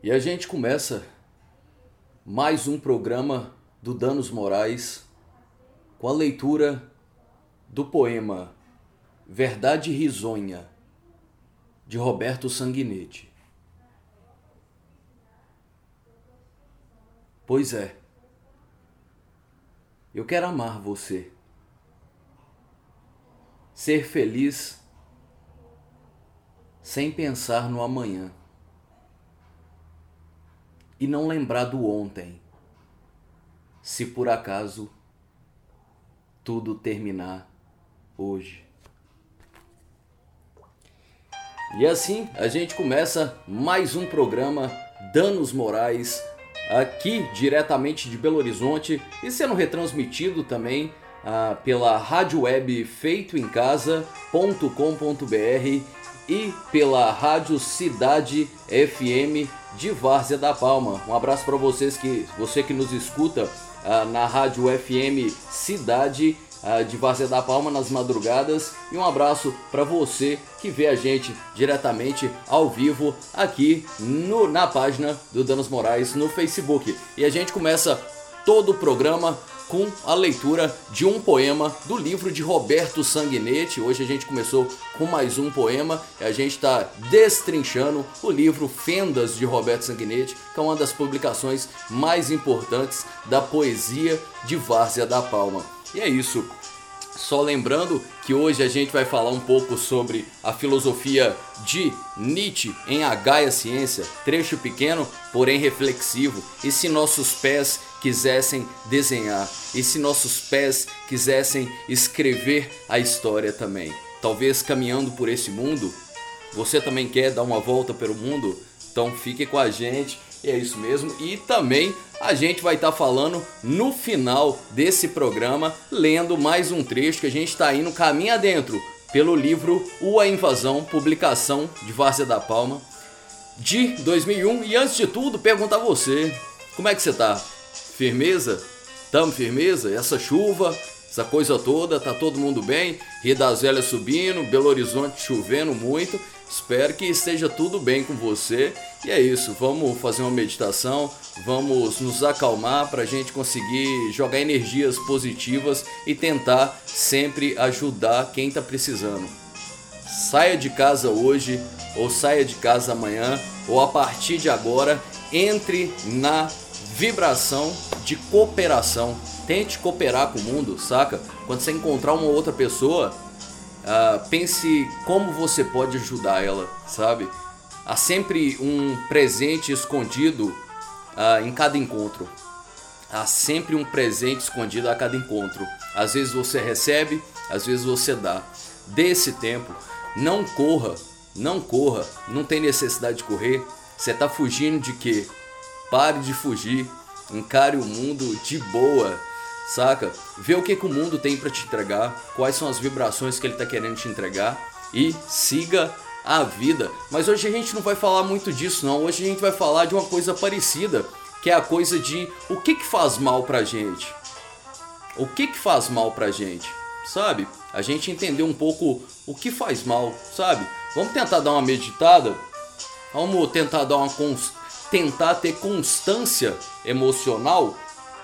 E a gente começa mais um programa do Danos Morais com a leitura do poema Verdade Risonha de Roberto Sanguinetti. Pois é, eu quero amar você, ser feliz sem pensar no amanhã e não lembrar do ontem, se por acaso tudo terminar hoje. E assim a gente começa mais um programa Danos Morais aqui diretamente de Belo Horizonte e sendo retransmitido também ah, pela rádio web feitoemcasa.com.br e pela rádio Cidade FM de Várzea da Palma. Um abraço para vocês que você que nos escuta ah, na rádio FM Cidade ah, de Várzea da Palma nas madrugadas e um abraço para você que vê a gente diretamente ao vivo aqui no, na página do Danos Morais no Facebook. E a gente começa todo o programa com a leitura de um poema do livro de Roberto Sanguinetti. Hoje a gente começou com mais um poema e a gente está destrinchando o livro Fendas de Roberto Sanguinetti, que é uma das publicações mais importantes da poesia de Várzea da Palma. E é isso. Só lembrando que hoje a gente vai falar um pouco sobre a filosofia de Nietzsche em A Gaia Ciência, trecho pequeno, porém reflexivo. E se nossos pés quisessem desenhar, e se nossos pés quisessem escrever a história também? Talvez caminhando por esse mundo, você também quer dar uma volta pelo mundo? Então fique com a gente e é isso mesmo. E também a gente vai estar tá falando no final desse programa, lendo mais um trecho que a gente está indo caminho adentro pelo livro O A Invasão, publicação de Várzea da Palma, de 2001. E antes de tudo, perguntar a você, como é que você tá? Firmeza? Tamo firmeza? Essa chuva, essa coisa toda, tá todo mundo bem? Rio das Velhas subindo, Belo Horizonte chovendo muito. Espero que esteja tudo bem com você. E é isso, vamos fazer uma meditação, vamos nos acalmar para a gente conseguir jogar energias positivas e tentar sempre ajudar quem está precisando. Saia de casa hoje, ou saia de casa amanhã, ou a partir de agora, entre na vibração de cooperação. Tente cooperar com o mundo, saca? Quando você encontrar uma outra pessoa, Uh, pense como você pode ajudar ela, sabe? Há sempre um presente escondido uh, em cada encontro. Há sempre um presente escondido a cada encontro. Às vezes você recebe, às vezes você dá. Dê esse tempo. Não corra, não corra. Não tem necessidade de correr. Você está fugindo de quê? Pare de fugir. Encare o mundo de boa saca? Vê o que, que o mundo tem para te entregar, quais são as vibrações que ele tá querendo te entregar e siga a vida. Mas hoje a gente não vai falar muito disso não, hoje a gente vai falar de uma coisa parecida, que é a coisa de o que que faz mal pra gente. O que que faz mal pra gente, sabe? A gente entender um pouco o que faz mal, sabe? Vamos tentar dar uma meditada? Vamos tentar dar uma tentar ter constância emocional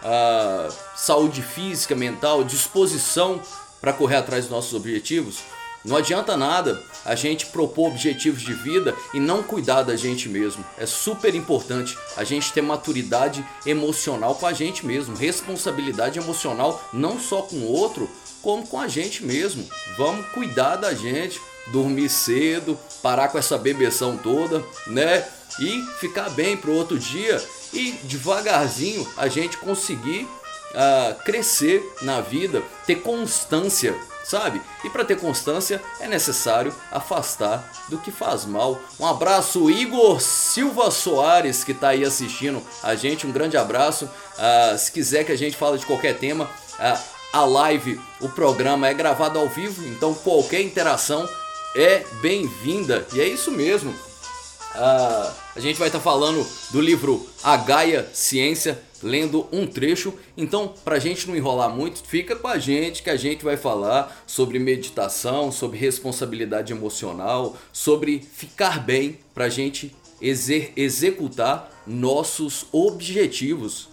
uh, saúde física, mental, disposição para correr atrás dos nossos objetivos. Não adianta nada a gente propor objetivos de vida e não cuidar da gente mesmo. É super importante a gente ter maturidade emocional com a gente mesmo, responsabilidade emocional não só com o outro, como com a gente mesmo. Vamos cuidar da gente, dormir cedo, parar com essa bebeção toda, né? E ficar bem pro outro dia e devagarzinho a gente conseguir uh, crescer na vida, ter constância, sabe? E para ter constância é necessário afastar do que faz mal. Um abraço, Igor Silva Soares, que está aí assistindo a gente. Um grande abraço. Uh, se quiser que a gente fale de qualquer tema, uh, a live, o programa é gravado ao vivo, então qualquer interação é bem-vinda. E é isso mesmo. Uh, a gente vai estar tá falando do livro A Gaia Ciência, lendo um trecho. Então, para a gente não enrolar muito, fica com a gente que a gente vai falar sobre meditação, sobre responsabilidade emocional, sobre ficar bem, para a gente exer executar nossos objetivos.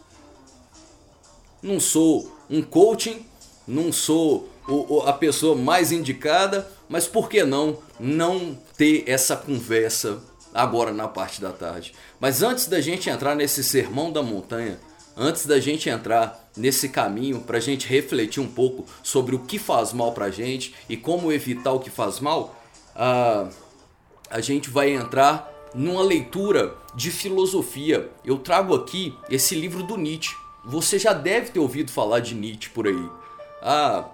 Não sou um coaching, não sou o, a pessoa mais indicada, mas por que não não ter essa conversa agora na parte da tarde? Mas antes da gente entrar nesse sermão da montanha, antes da gente entrar nesse caminho para a gente refletir um pouco sobre o que faz mal para a gente e como evitar o que faz mal, a, a gente vai entrar numa leitura de filosofia. Eu trago aqui esse livro do Nietzsche. Você já deve ter ouvido falar de Nietzsche por aí. A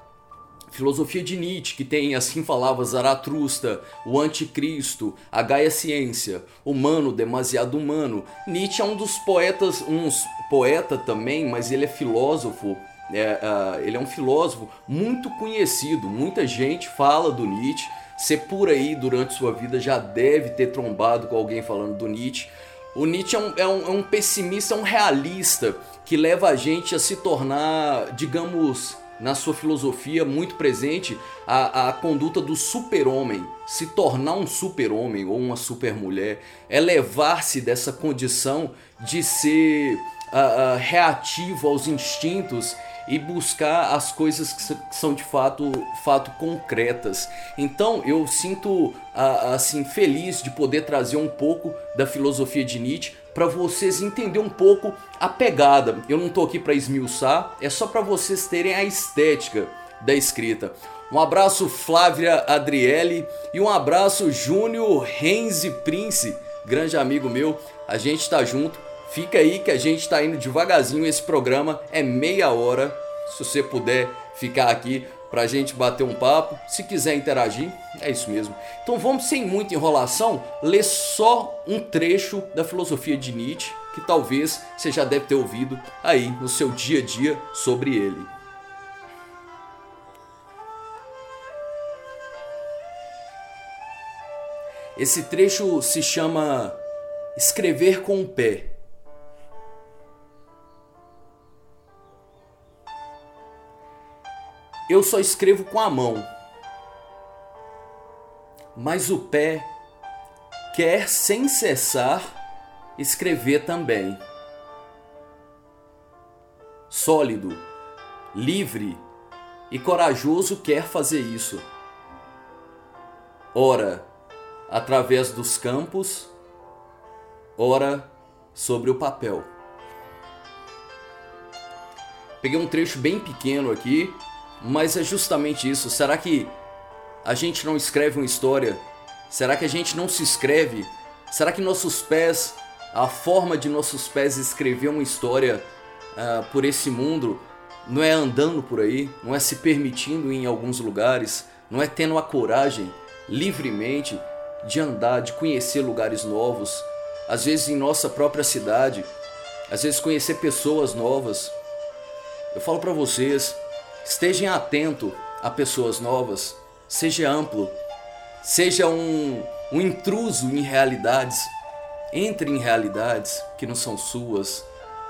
filosofia de Nietzsche, que tem assim falava Zaratrusta, o anticristo, a Gaia Ciência, humano, demasiado humano. Nietzsche é um dos poetas, um poeta também, mas ele é filósofo. É, uh, ele é um filósofo muito conhecido, muita gente fala do Nietzsche. Você por aí durante sua vida já deve ter trombado com alguém falando do Nietzsche. O Nietzsche é um, é um, é um pessimista, é um realista que leva a gente a se tornar, digamos, na sua filosofia muito presente a, a conduta do super-homem, se tornar um super-homem ou uma super-mulher, elevar-se dessa condição de ser uh, uh, reativo aos instintos e buscar as coisas que são de fato, fato concretas. Então eu sinto assim feliz de poder trazer um pouco da filosofia de Nietzsche para vocês entender um pouco a pegada. Eu não estou aqui para esmiuçar, é só para vocês terem a estética da escrita. Um abraço Flávia Adriele e um abraço Júnior Renzi Prince, grande amigo meu. A gente está junto Fica aí que a gente está indo devagarzinho. Esse programa é meia hora. Se você puder ficar aqui para a gente bater um papo, se quiser interagir, é isso mesmo. Então vamos sem muita enrolação, ler só um trecho da filosofia de Nietzsche que talvez você já deve ter ouvido aí no seu dia a dia sobre ele. Esse trecho se chama Escrever com o Pé. Eu só escrevo com a mão. Mas o pé quer sem cessar escrever também. Sólido, livre e corajoso quer fazer isso. Ora, através dos campos, ora sobre o papel. Peguei um trecho bem pequeno aqui mas é justamente isso. Será que a gente não escreve uma história? Será que a gente não se escreve? Será que nossos pés, a forma de nossos pés escrever uma história uh, por esse mundo, não é andando por aí, não é se permitindo ir em alguns lugares, não é tendo a coragem livremente de andar, de conhecer lugares novos, às vezes em nossa própria cidade, às vezes conhecer pessoas novas. Eu falo para vocês, Esteja atento a pessoas novas, seja amplo, seja um, um intruso em realidades, entre em realidades que não são suas.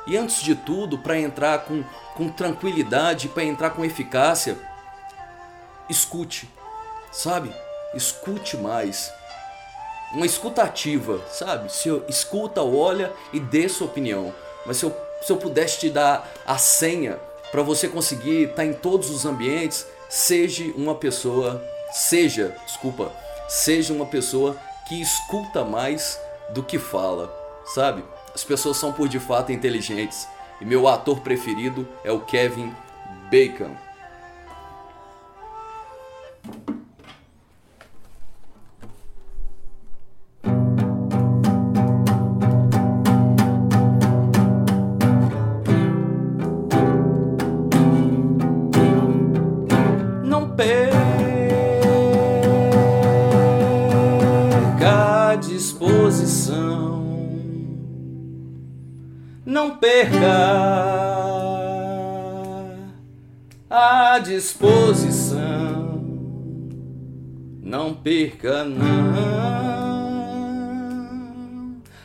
E antes de tudo, para entrar com, com tranquilidade, para entrar com eficácia, escute, sabe? Escute mais. Uma escutativa, sabe? Se eu escuta, olha e dê sua opinião. Mas se eu, se eu pudesse te dar a senha para você conseguir estar tá em todos os ambientes, seja uma pessoa, seja, desculpa, seja uma pessoa que escuta mais do que fala, sabe? As pessoas são por de fato inteligentes e meu ator preferido é o Kevin Bacon. A disposição. Não perca, não,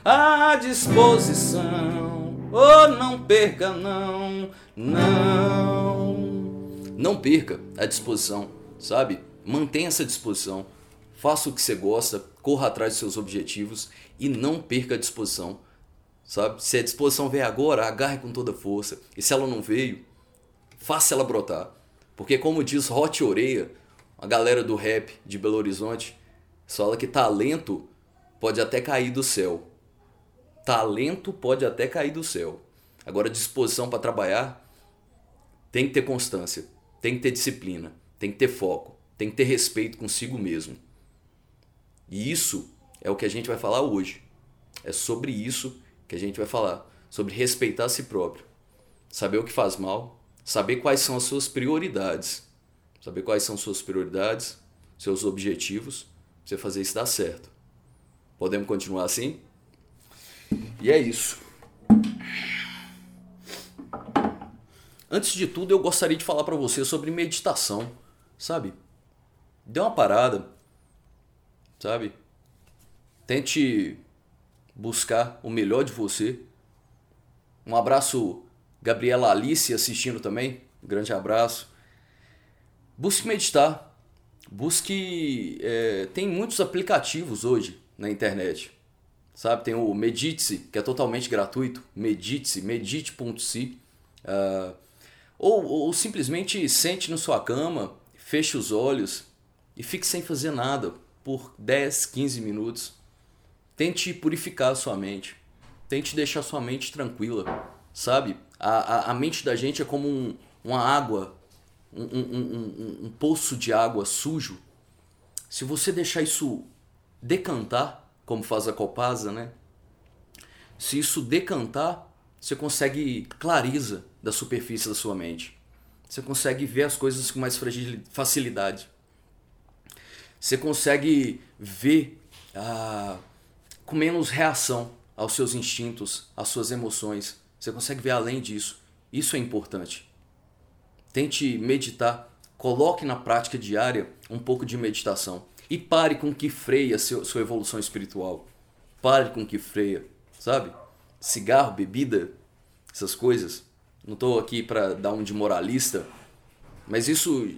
a disposição. Oh, não perca, não, não. Não perca a disposição, sabe? Mantenha essa disposição. Faça o que você gosta, corra atrás dos seus objetivos e não perca a disposição. Sabe? Se a disposição veio agora, agarre com toda força. E se ela não veio, faça ela brotar. Porque como diz Hot Oreia, a galera do rap de Belo Horizonte, fala que talento pode até cair do céu. Talento pode até cair do céu. Agora disposição para trabalhar tem que ter constância, tem que ter disciplina, tem que ter foco, tem que ter respeito consigo mesmo. E isso é o que a gente vai falar hoje. É sobre isso que a gente vai falar, sobre respeitar a si próprio, saber o que faz mal, saber quais são as suas prioridades, saber quais são suas prioridades, seus objetivos, você fazer isso dar certo. Podemos continuar assim? E é isso. Antes de tudo, eu gostaria de falar para você sobre meditação, sabe? Dê uma parada, sabe? Tente buscar o melhor de você. Um abraço, Gabriela Alice assistindo também. Um grande abraço. Busque meditar. Busque. É, tem muitos aplicativos hoje na internet. Sabe? Tem o Medite-se, que é totalmente gratuito. Medite-se, medite.se. Uh, ou, ou simplesmente sente na sua cama, feche os olhos e fique sem fazer nada por 10, 15 minutos. Tente purificar a sua mente. Tente deixar sua mente tranquila. Sabe? A, a, a mente da gente é como um, uma água, um, um, um, um poço de água sujo. Se você deixar isso decantar, como faz a copasa, né? Se isso decantar, você consegue clariza da superfície da sua mente. Você consegue ver as coisas com mais facilidade. Você consegue ver ah, com menos reação aos seus instintos, às suas emoções. Você consegue ver além disso. Isso é importante. Tente meditar. Coloque na prática diária um pouco de meditação. E pare com que freia seu, sua evolução espiritual. Pare com que freia, sabe? Cigarro, bebida, essas coisas não estou aqui para dar um de moralista, mas isso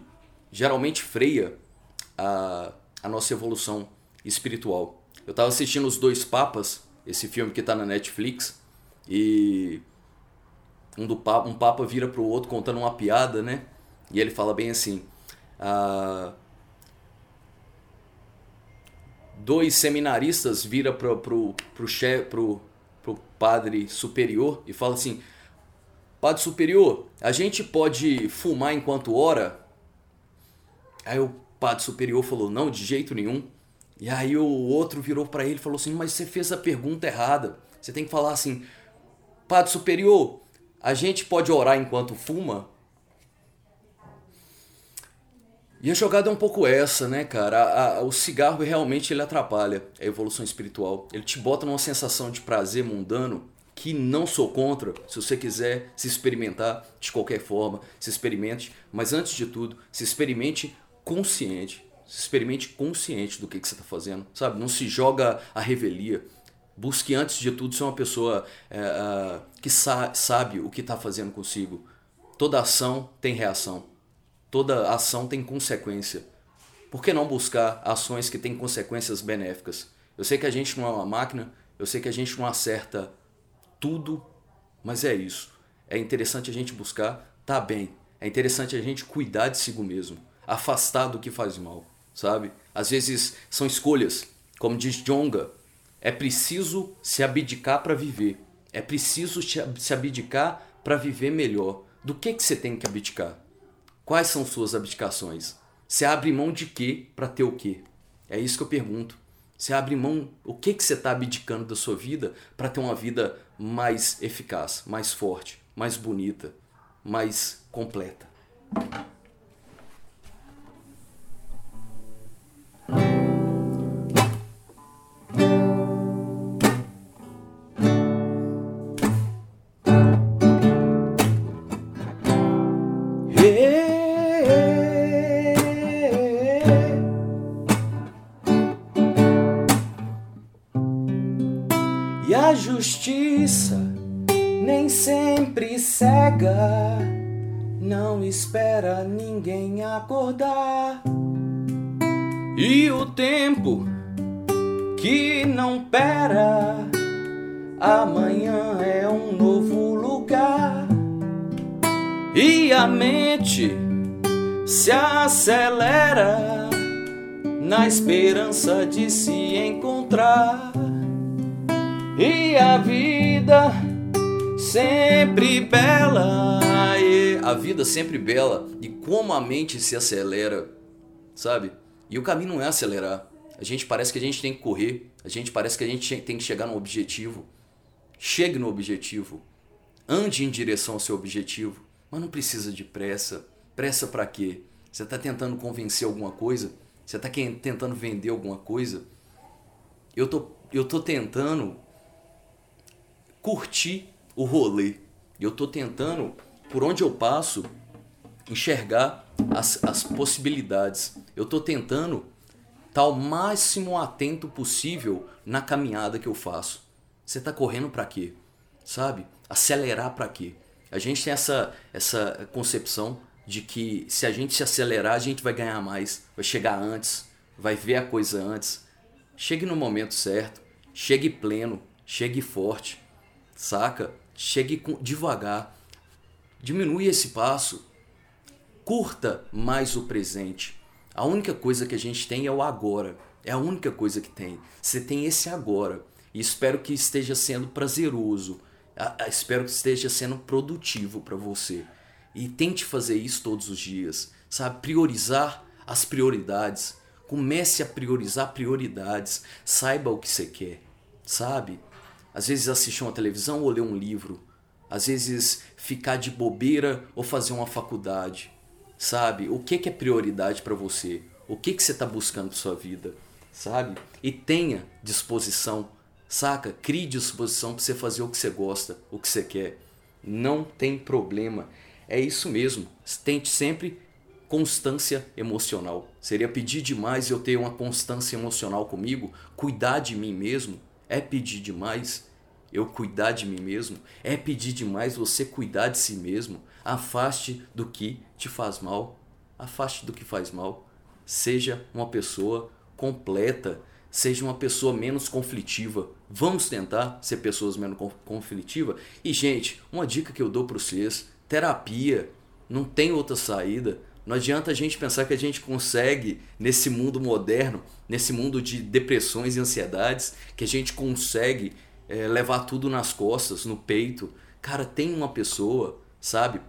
geralmente freia a, a nossa evolução espiritual. Eu estava assistindo Os Dois Papas, esse filme que está na Netflix, e um, do papa, um papa vira para o outro contando uma piada, né? E ele fala bem assim: ah, dois seminaristas vira para pro, pro, pro, pro padre superior e fala assim: Padre Superior, a gente pode fumar enquanto ora? Aí o Padre Superior falou: Não, de jeito nenhum. E aí o outro virou para ele e falou assim: Mas você fez a pergunta errada. Você tem que falar assim: Padre Superior, a gente pode orar enquanto fuma? E a jogada é um pouco essa, né, cara? A, a, o cigarro realmente ele atrapalha a evolução espiritual. Ele te bota numa sensação de prazer mundano que não sou contra. Se você quiser se experimentar de qualquer forma, se experimente. Mas antes de tudo, se experimente consciente. Se experimente consciente do que, que você está fazendo, sabe? Não se joga a revelia. Busque antes de tudo ser uma pessoa é, que sa sabe o que está fazendo consigo. Toda ação tem reação. Toda ação tem consequência. Por que não buscar ações que têm consequências benéficas? Eu sei que a gente não é uma máquina, eu sei que a gente não acerta tudo, mas é isso. É interessante a gente buscar tá bem. É interessante a gente cuidar de si mesmo, afastar do que faz mal, sabe? Às vezes são escolhas, como diz Jonga, é preciso se abdicar para viver. É preciso se abdicar para viver melhor. Do que que você tem que abdicar? Quais são suas abdicações? Você abre mão de quê para ter o quê? É isso que eu pergunto. Você abre mão, o que, que você está abdicando da sua vida para ter uma vida mais eficaz, mais forte, mais bonita, mais completa. Justiça nem sempre cega, não espera ninguém acordar. E o tempo que não pera. Amanhã é um novo lugar e a mente se acelera na esperança de se encontrar. E a vida sempre bela, e a vida sempre bela, e como a mente se acelera, sabe? E o caminho não é acelerar. A gente parece que a gente tem que correr, a gente parece que a gente tem que chegar no objetivo. Chegue no objetivo. Ande em direção ao seu objetivo, mas não precisa de pressa. Pressa para quê? Você está tentando convencer alguma coisa? Você está tentando vender alguma coisa? Eu tô, eu tô tentando curtir o rolê. Eu tô tentando, por onde eu passo, enxergar as, as possibilidades. Eu tô tentando estar o máximo atento possível na caminhada que eu faço. Você está correndo para quê? Sabe? Acelerar para quê? A gente tem essa, essa concepção de que se a gente se acelerar, a gente vai ganhar mais, vai chegar antes, vai ver a coisa antes. Chegue no momento certo, chegue pleno, chegue forte, saca? Chegue com, devagar, diminui esse passo, curta mais o presente. A única coisa que a gente tem é o agora, é a única coisa que tem. Você tem esse agora e espero que esteja sendo prazeroso, espero que esteja sendo produtivo para você. E tente fazer isso todos os dias, sabe? Priorizar as prioridades. Comece a priorizar prioridades. Saiba o que você quer, sabe? Às vezes assistir uma televisão ou ler um livro. Às vezes ficar de bobeira ou fazer uma faculdade. Sabe? O que, que é prioridade para você? O que, que você está buscando para sua vida? Sabe? E tenha disposição, saca? Crie disposição para você fazer o que você gosta, o que você quer. Não tem problema. É isso mesmo. Tente sempre constância emocional. Seria pedir demais eu ter uma constância emocional comigo? Cuidar de mim mesmo? É pedir demais eu cuidar de mim mesmo? É pedir demais você cuidar de si mesmo? Afaste do que te faz mal. Afaste do que faz mal. Seja uma pessoa completa. Seja uma pessoa menos conflitiva. Vamos tentar ser pessoas menos conflitivas? E, gente, uma dica que eu dou para vocês terapia, não tem outra saída. Não adianta a gente pensar que a gente consegue, nesse mundo moderno, nesse mundo de depressões e ansiedades, que a gente consegue é, levar tudo nas costas, no peito. Cara, tem uma pessoa, sabe?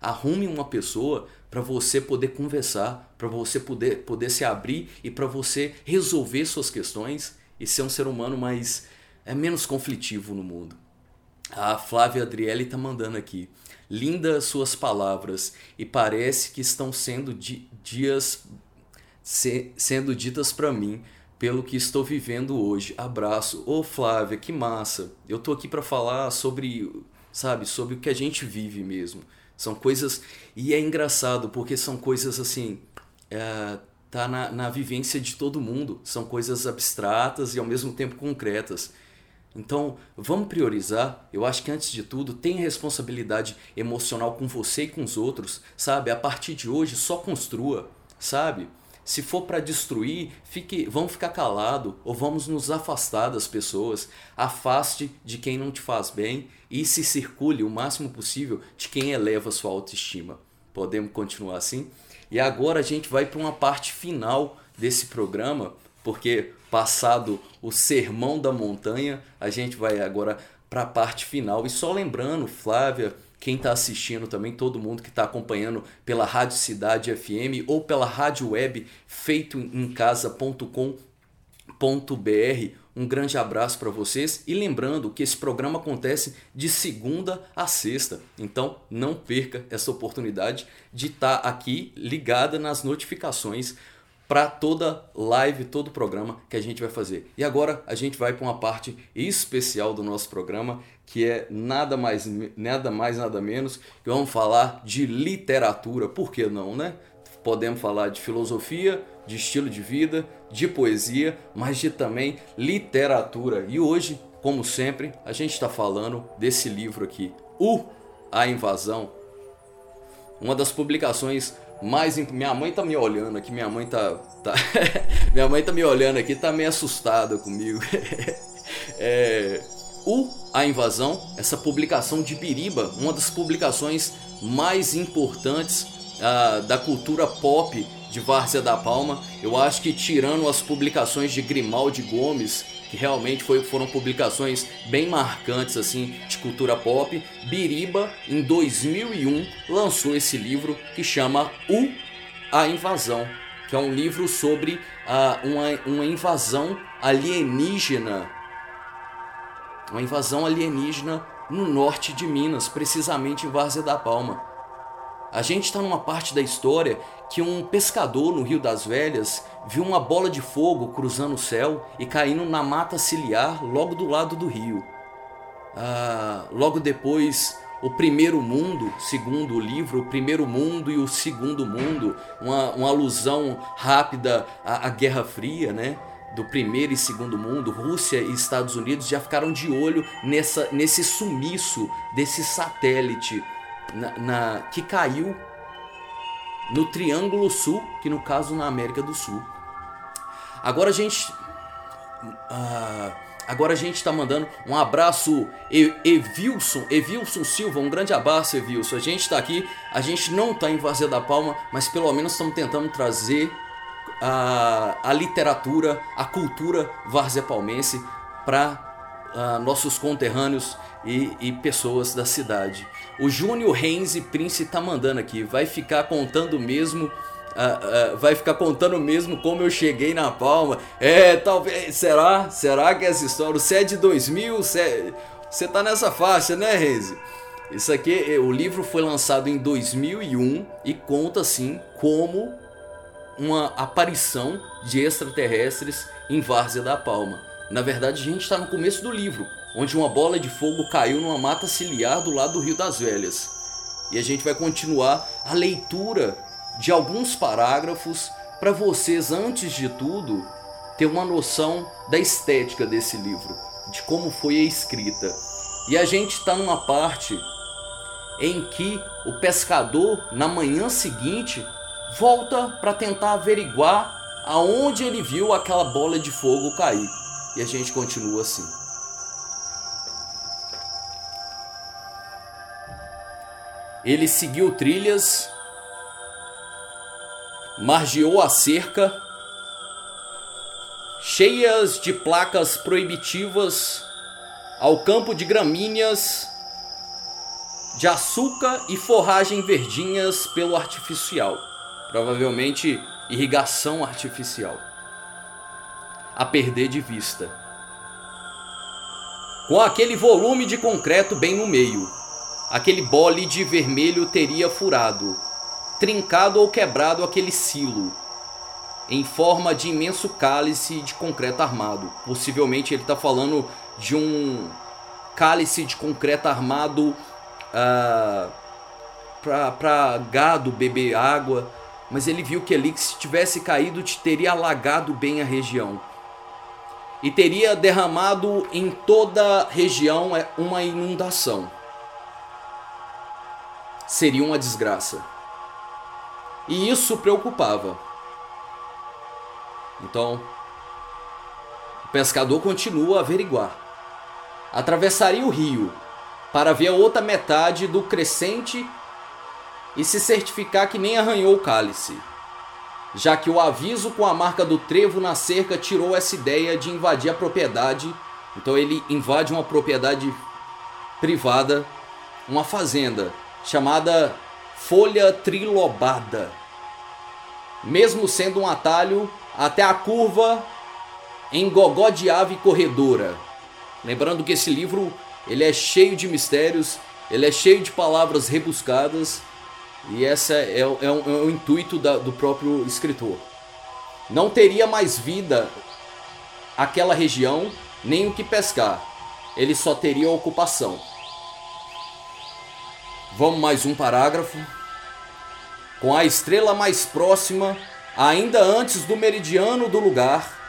Arrume uma pessoa para você poder conversar, para você poder, poder se abrir e para você resolver suas questões e ser um ser humano mais é menos conflitivo no mundo. A Flávia Adriele está mandando aqui. Lindas suas palavras e parece que estão sendo di dias se sendo ditas para mim pelo que estou vivendo hoje. Abraço. Ô Flávia, que massa. Eu tô aqui para falar sobre, sabe, sobre o que a gente vive mesmo. São coisas e é engraçado porque são coisas assim, é, tá na, na vivência de todo mundo. São coisas abstratas e ao mesmo tempo concretas. Então, vamos priorizar. Eu acho que antes de tudo, tenha responsabilidade emocional com você e com os outros, sabe? A partir de hoje, só construa, sabe? Se for para destruir, fique, vamos ficar calado ou vamos nos afastar das pessoas. Afaste de quem não te faz bem e se circule o máximo possível de quem eleva sua autoestima. Podemos continuar assim? E agora a gente vai para uma parte final desse programa, porque passado o sermão da montanha, a gente vai agora para a parte final. E só lembrando, Flávia, quem está assistindo também, todo mundo que está acompanhando pela Rádio Cidade FM ou pela rádio web feitoemcasa.com.br. Um grande abraço para vocês e lembrando que esse programa acontece de segunda a sexta, então não perca essa oportunidade de estar tá aqui ligada nas notificações para toda live, todo programa que a gente vai fazer. E agora a gente vai para uma parte especial do nosso programa, que é nada mais, nada mais, nada menos que vamos falar de literatura. Por que não, né? Podemos falar de filosofia, de estilo de vida, de poesia, mas de também literatura. E hoje, como sempre, a gente está falando desse livro aqui, O A Invasão, uma das publicações mais. Minha mãe tá me olhando aqui, minha mãe tá. tá... minha mãe tá me olhando aqui, tá meio assustada comigo. é... O A Invasão, essa publicação de Biriba, uma das publicações mais importantes uh, da cultura pop de Várzea da Palma. Eu acho que tirando as publicações de Grimaldi Gomes, que realmente foi, foram publicações bem marcantes assim de cultura pop, Biriba em 2001 lançou esse livro que chama O A Invasão, que é um livro sobre uh, uma, uma invasão alienígena, uma invasão alienígena no norte de Minas, precisamente em Várzea da Palma. A gente está numa parte da história que um pescador no Rio das Velhas viu uma bola de fogo cruzando o céu e caindo na mata ciliar logo do lado do rio. Ah, logo depois, o primeiro mundo, segundo o livro, o primeiro mundo e o segundo mundo, uma, uma alusão rápida à, à Guerra Fria, né? do primeiro e segundo mundo, Rússia e Estados Unidos já ficaram de olho nessa, nesse sumiço desse satélite na, na, que caiu no Triângulo Sul, que no caso na América do Sul. Agora a gente. Uh, agora a gente está mandando um abraço, Evilson, Evilson Silva, um grande abraço, Evilson. A gente está aqui, a gente não está em Vazia da Palma, mas pelo menos estamos tentando trazer a, a literatura, a cultura várzea palmense para uh, nossos conterrâneos e, e, pessoas da cidade. O Júnior Renzi Prince tá mandando aqui, vai ficar contando mesmo. Uh, uh, vai ficar contando mesmo como eu cheguei na Palma. É, talvez. Será? Será que essa história? Você é de 2000? Você, é, você tá nessa faixa, né, Renzi? Isso aqui, eh, o livro foi lançado em 2001 e conta assim como uma aparição de extraterrestres em Várzea da Palma. Na verdade, a gente está no começo do livro, onde uma bola de fogo caiu numa mata ciliar do lado do Rio das Velhas. E a gente vai continuar a leitura de alguns parágrafos para vocês, antes de tudo, ter uma noção da estética desse livro, de como foi a escrita. E a gente está numa parte em que o pescador, na manhã seguinte, volta para tentar averiguar aonde ele viu aquela bola de fogo cair. E a gente continua assim. Ele seguiu trilhas, margeou a cerca, cheias de placas proibitivas, ao campo de gramíneas, de açúcar e forragem verdinhas pelo artificial, provavelmente irrigação artificial a perder de vista. Com aquele volume de concreto bem no meio, aquele bole de vermelho teria furado, trincado ou quebrado aquele silo, em forma de imenso cálice de concreto armado. Possivelmente ele está falando de um cálice de concreto armado uh, ah, para gado beber água, mas ele viu que ali que se tivesse caído teria alagado bem a região e teria derramado em toda a região é, uma inundação. Seria uma desgraça. E isso preocupava. Então, o pescador continua a averiguar. Atravessaria o rio para ver a outra metade do crescente e se certificar que nem arranhou o cálice já que o aviso com a marca do trevo na cerca tirou essa ideia de invadir a propriedade. Então ele invade uma propriedade privada, uma fazenda chamada Folha Trilobada. Mesmo sendo um atalho até a curva em gogó de ave corredora. Lembrando que esse livro ele é cheio de mistérios, ele é cheio de palavras rebuscadas e esse é, é, um, é o intuito da, do próprio escritor. Não teria mais vida aquela região, nem o que pescar. Ele só teria ocupação. Vamos mais um parágrafo. Com a estrela mais próxima, ainda antes do meridiano do lugar,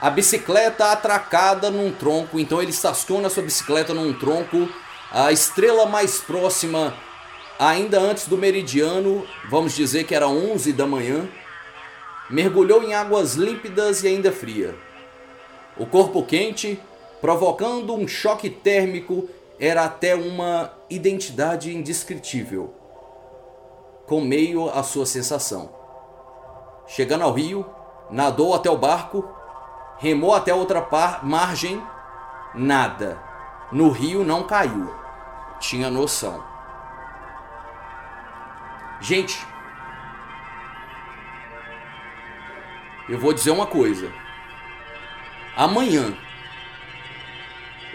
a bicicleta atracada num tronco. Então ele estaciona sua bicicleta num tronco. A estrela mais próxima ainda antes do meridiano, vamos dizer que era 11 da manhã, mergulhou em águas límpidas e ainda fria. O corpo quente, provocando um choque térmico, era até uma identidade indescritível, com meio à sua sensação. Chegando ao rio, nadou até o barco, remou até outra margem, nada. No rio não caiu. Tinha noção. Gente, eu vou dizer uma coisa. Amanhã,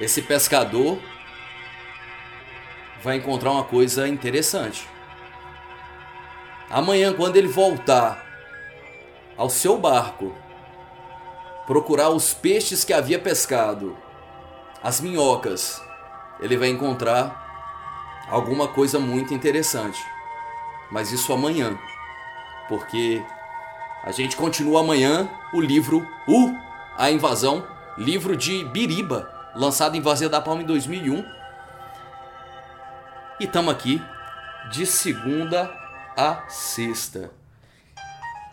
esse pescador vai encontrar uma coisa interessante. Amanhã, quando ele voltar ao seu barco, procurar os peixes que havia pescado, as minhocas, ele vai encontrar alguma coisa muito interessante mas isso amanhã, porque a gente continua amanhã o livro O A Invasão, livro de Biriba, lançado em Vazia da Palma em 2001. E estamos aqui de segunda a sexta.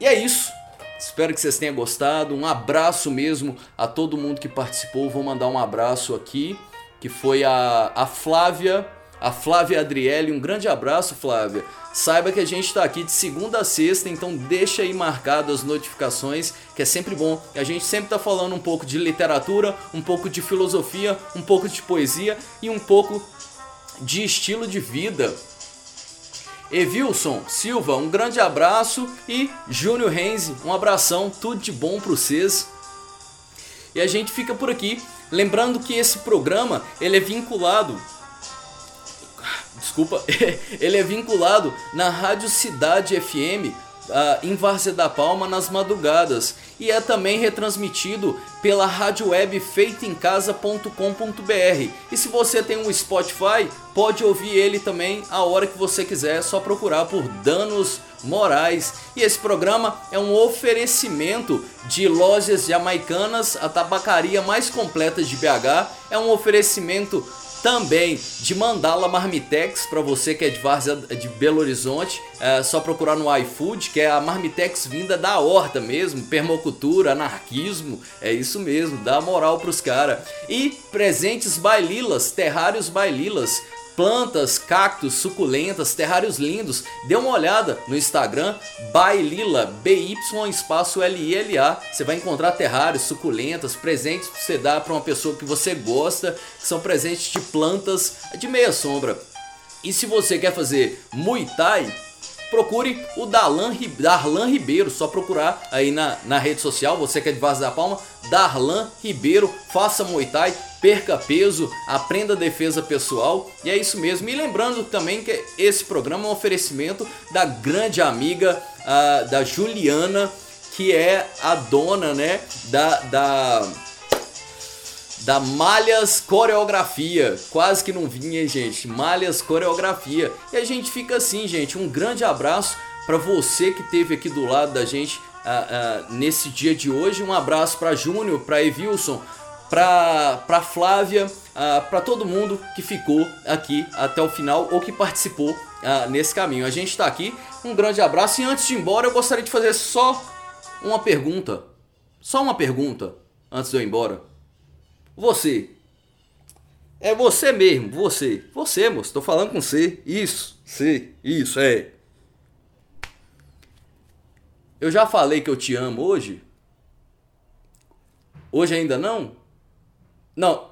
E é isso. Espero que vocês tenham gostado. Um abraço mesmo a todo mundo que participou. Vou mandar um abraço aqui, que foi a, a Flávia a Flávia Adriele. Um grande abraço, Flávia. Saiba que a gente está aqui de segunda a sexta, então deixa aí marcado as notificações, que é sempre bom. A gente sempre está falando um pouco de literatura, um pouco de filosofia, um pouco de poesia e um pouco de estilo de vida. Evilson Silva, um grande abraço e Júnior Renzi, um abração, tudo de bom para vocês. E a gente fica por aqui, lembrando que esse programa ele é vinculado desculpa, ele é vinculado na Rádio Cidade FM uh, em Várzea da Palma nas madrugadas e é também retransmitido pela rádio web feitoemcasa.com.br. E se você tem um Spotify, pode ouvir ele também a hora que você quiser, é só procurar por Danos Morais. E esse programa é um oferecimento de lojas jamaicanas, a tabacaria mais completa de BH. É um oferecimento também de Mandala Marmitex, para você que é de Várzea de Belo Horizonte, é só procurar no iFood, que é a Marmitex vinda da horta mesmo, permacultura, anarquismo, é isso mesmo, dá moral pros caras. E presentes baililas, terrários baililas, plantas, cactos, suculentas, terrários lindos. Dê uma olhada no Instagram, Bailila, BY espaço L-I-L-A. Você vai encontrar terrários, suculentas, presentes para você dar para uma pessoa que você gosta, que são presentes de plantas de meia sombra. E se você quer fazer Muay Thai, procure o Darlan, Darlan Ribeiro, só procurar aí na, na rede social, você que é de Vaz da Palma, Darlan Ribeiro, faça Muay Thai, perca peso, aprenda defesa pessoal, e é isso mesmo. E lembrando também que esse programa é um oferecimento da grande amiga uh, da Juliana, que é a dona, né, da, da da Malhas Coreografia. Quase que não vinha, gente. Malhas Coreografia. E a gente fica assim, gente. Um grande abraço para você que esteve aqui do lado da gente uh, uh, nesse dia de hoje. Um abraço para Júnior, para Evilson, para Flávia, uh, para todo mundo que ficou aqui até o final ou que participou nesse caminho. A gente está aqui. Um grande abraço. E antes de ir embora, eu gostaria de fazer só uma pergunta. Só uma pergunta antes de eu ir embora. Você. É você mesmo, você. Você, moço. Tô falando com você. Isso, você. Isso, é. Eu já falei que eu te amo hoje? Hoje ainda não? Não.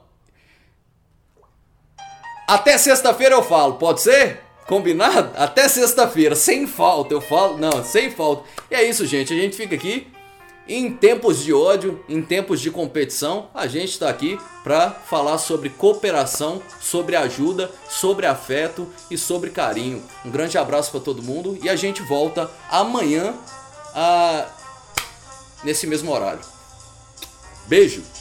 Até sexta-feira eu falo, pode ser? Combinado? Até sexta-feira, sem falta, eu falo. Não, sem falta. E é isso, gente. A gente fica aqui em tempos de ódio, em tempos de competição, a gente está aqui para falar sobre cooperação, sobre ajuda, sobre afeto e sobre carinho. Um grande abraço para todo mundo e a gente volta amanhã a... nesse mesmo horário. Beijo!